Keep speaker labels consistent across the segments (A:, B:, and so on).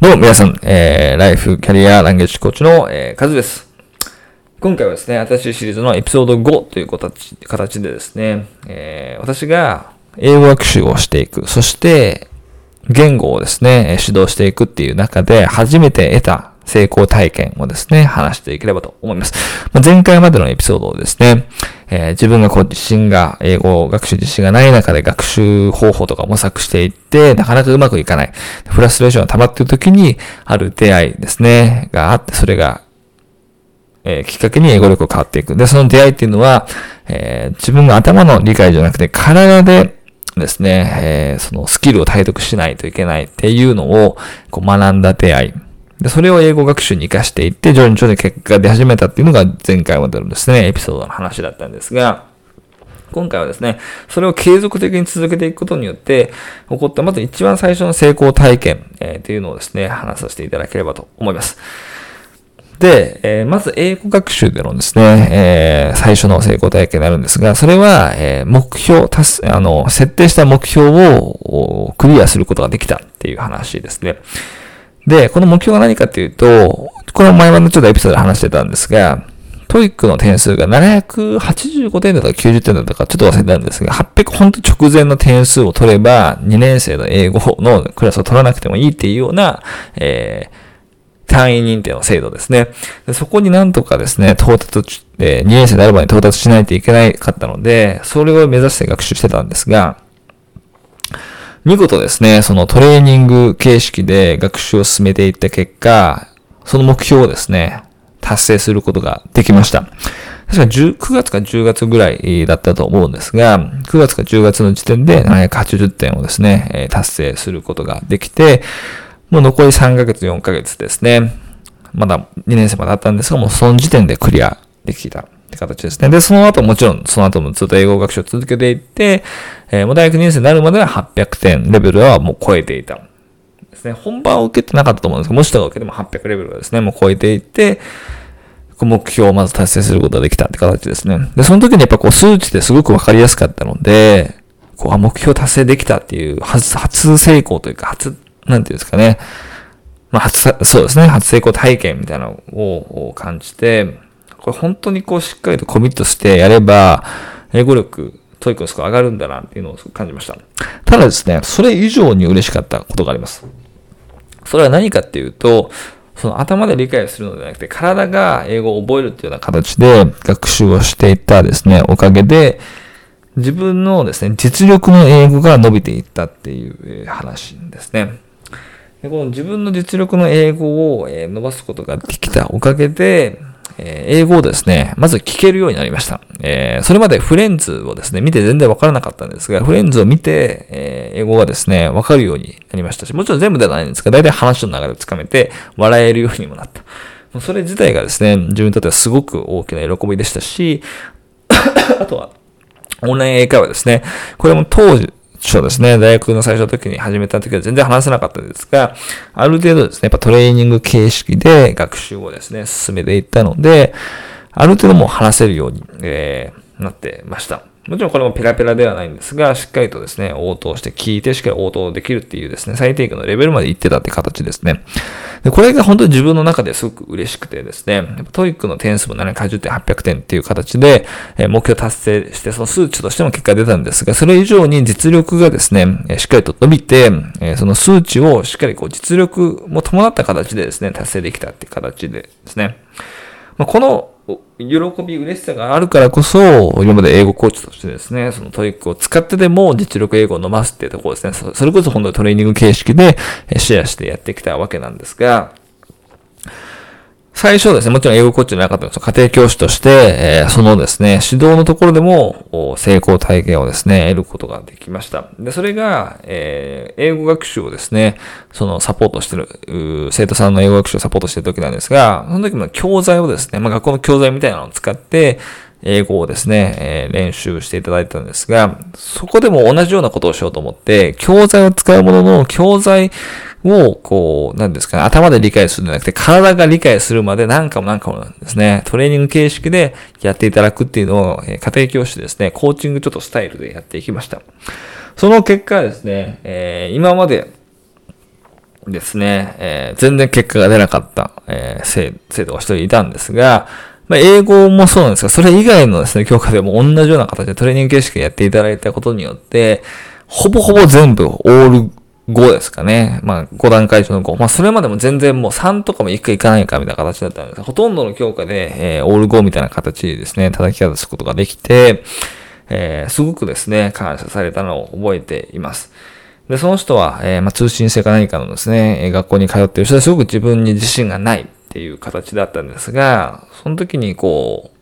A: どうも皆さん、えー、ライフキャリアランゲージコーチの、えー、カズです。今回はですね、新しいシリーズのエピソード5という形形でですね、えー、私が英語学習をしていく、そして言語をですね、指導していくっていう中で初めて得た成功体験をですね、話していければと思います。まあ、前回までのエピソードをですね、えー、自分がこう自信が、英語学習自信がない中で学習方法とか模索していって、なかなかうまくいかない。フラストレーションが溜まっている時に、ある出会いですね、があって、それが、えー、きっかけに英語力が変わっていく。で、その出会いっていうのは、えー、自分が頭の理解じゃなくて、体でですね、えー、そのスキルを体得しないといけないっていうのをこう学んだ出会い。で、それを英語学習に活かしていって、徐々に徐々に結果が出始めたっていうのが前回までのですね、エピソードの話だったんですが、今回はですね、それを継続的に続けていくことによって、起こったまず一番最初の成功体験、えー、っていうのをですね、話させていただければと思います。で、えー、まず英語学習でのですね、えー、最初の成功体験になるんですが、それは、えー、目標、達、あの、設定した目標をクリアすることができたっていう話ですね。で、この目標が何かっていうと、これも前々ちょっとエピソードで話してたんですが、TOEIC の点数が785点だとか90点だとかちょっと忘れたんですが、800本当直前の点数を取れば、2年生の英語のクラスを取らなくてもいいっていうような、えー、単位認定の制度ですね。でそこになんとかですね、到達、えー、2年生である場合に到達しないといけなかったので、それを目指して学習してたんですが、見事ですね、そのトレーニング形式で学習を進めていった結果、その目標をですね、達成することができました。確か9月か10月ぐらいだったと思うんですが、9月か10月の時点で780点をですね、達成することができて、もう残り3ヶ月、4ヶ月ですね。まだ2年生まであったんですが、もうその時点でクリアできたって形ですね。で、その後もちろん、その後もずっと英語学習を続けていって、えー、もう大学2年生になるまでは800点レベルはもう超えていた。ですね。本番を受けてなかったと思うんですけど、もしとか受けても800レベルはですね、もう超えていって、目標をまず達成することができたって形ですね。で、その時にやっぱこう数値ですごくわかりやすかったので、こう、目標達成できたっていう初、初成功というか、初、なんていうんですかね。まあ、初、そうですね。初成功体験みたいなのを感じて、これ本当にこうしっかりとコミットしてやれば、英語力、 TOEIC のスコア上がるんだなっていうのを感じました。ただですね、それ以上に嬉しかったことがあります。それは何かっていうと、その頭で理解するのではなくて、体が英語を覚えるっていうような形で学習をしていったですね、おかげで、自分のですね、実力の英語が伸びていったっていう話ですね。でこの自分の実力の英語を伸ばすことができたおかげで、え英語をですね、まず聞けるようになりました。え、それまでフレンズをですね、見て全然わからなかったんですが、フレンズを見て、えー、英語がですね、わかるようになりましたし、もちろん全部ではないんですが、大体話の流れをつかめて、笑えるようにもなった。もうそれ自体がですね、自分にとってはすごく大きな喜びでしたし、あとは、オンライン英会話ですね。これも当時、そうですね。大学の最初の時に始めた時は全然話せなかったですが、ある程度ですね、やっぱトレーニング形式で学習をですね、進めていったので、ある程度もう話せるように、えー、なってました。もちろんこれもペラペラではないんですが、しっかりとですね、応答して聞いて、しっかり応答できるっていうですね、最低限のレベルまで行ってたって形ですね。で、これが本当に自分の中ですごく嬉しくてですね、 TOEICの点数も780点、800点っていう形で、え目標達成して、その数値としても結果出たんですが、それ以上に実力がですね、しっかりと伸びて、その数値をしっかりこう実力も伴った形でですね、達成できたっていう形でですね。ま、この喜び、嬉しさがあるからこそ、今まで英語コーチとしてですね、その TOEICを使ってでも実力英語を伸ばすっていうところですね。それこそ本当にトレーニング形式でシェアしてやってきたわけなんですが、最初ですね、もちろん英語コーチじゃなかったんです家庭教師として、えー、そのですね、指導のところでも成功体験をですね、得ることができました。で、それが、えー、英語学習をですね、そのサポートしてる、生徒さんの英語学習をサポートしてる時なんですが、その時の教材をですね、まあ学校の教材みたいなのを使って、英語をですね、えー、練習していただいたんですが、そこでも同じようなことをしようと思って、教材を使うものの、教材を、こう、なんですかね、頭で理解するんじゃなくて、体が理解するまで何回も何回もなんですね、トレーニング形式でやっていただくっていうのを、え家庭教師ですね、コーチングちょっとスタイルでやっていきました。その結果ですね、えー、今まで、ですね、えー、全然結果が出なかった、えー、生徒が一人いたんですが、まあ、英語もそうなんですが、それ以外のですね、教科でも同じような形でトレーニング形式でやっていただいたことによって、ほぼほぼ全部オール5ですかね。まあ、5段階中の5。まあ、それまでも全然もう3とかもいくかいかないかみたいな形だったんですが、ほとんどの教科で、えー、オール5みたいな形でですね、叩き方すことができて、えー、すごくですね、感謝されたのを覚えています。で、その人は、えー、まあ、通信制か何かのですね、学校に通っている人ですごく自分に自信がないっていう形だったんですが、その時にこう、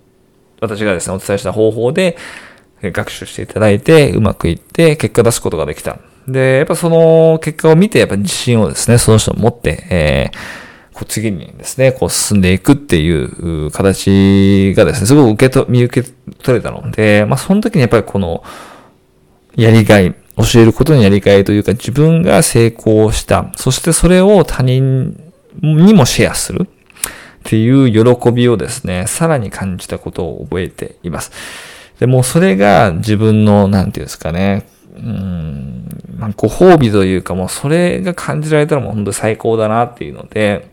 A: 私がですね、お伝えした方法で学習していただいて、うまくいって結果出すことができた。で、やっぱその結果を見て、やっぱ自信をですね、その人を持って、えー、こう次にですね、こう進んでいくっていう形がですね、すごく受けと、見受け取れたので、まあその時にやっぱりこの、やりがい、教えることにやりがいというか、自分が成功した。そしてそれを他人にもシェアする。っていう喜びをですね、さらに感じたことを覚えています。でもそれが自分の、なんていうんですかね、うん、ま、ご褒美というかもうそれが感じられたらもう本当に最高だなっていうので、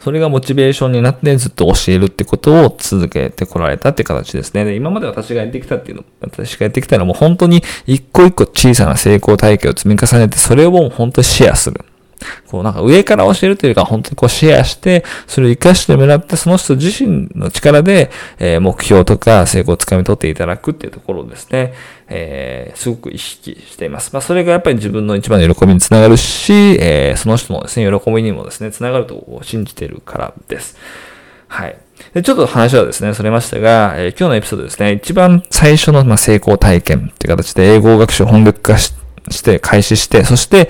A: それがモチベーションになってずっと教えるってことを続けてこられたって形ですね。で、今まで私がやってきたっていうの、私がやってきたのはもう本当に一個一個小さな成功体験を積み重ねて、それをもう本当にシェアする。こうなんか上から教えるというか、本当にこうシェアして、それを活かしてもらって、その人自身の力で、え、目標とか成功をつかみ取っていただくっていうところをですね、えー、すごく意識しています。まあ、それがやっぱり自分の一番の喜びにつながるし、えー、その人のですね、喜びにもですね、つながると信じてるからです。はい。で、ちょっと話はですね、それましたが、えー、今日のエピソードですね、一番最初の、まあ、成功体験っていう形で英語学習を本格化して開始して、そして、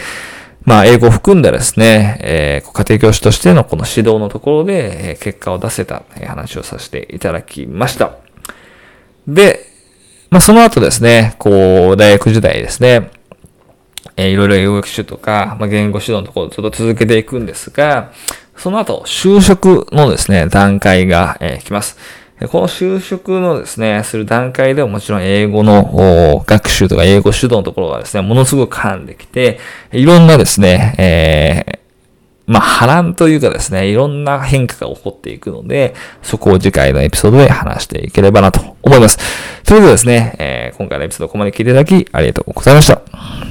A: まあ、英語を含んだですね、えー、家庭教師としてのこの指導のところで、え、結果を出せた、え、話をさせていただきました。で、まあ、その後ですね、こう、大学時代ですね、えー、いろいろ英語学習とか、まあ、言語指導のところをずっと続けていくんですが、その後、就職のですね、段階が、えー、来ます。この就職のですね、する段階でももちろん英語の学習とか英語指導のところがですね、ものすごく絡んできて、いろんなですね、えー、まあ、波乱というかですね、いろんな変化が起こっていくので、そこを次回のエピソードで話していければなと思います。それではですね、えー、今回のエピソードここまで聞いていただきありがとうございました。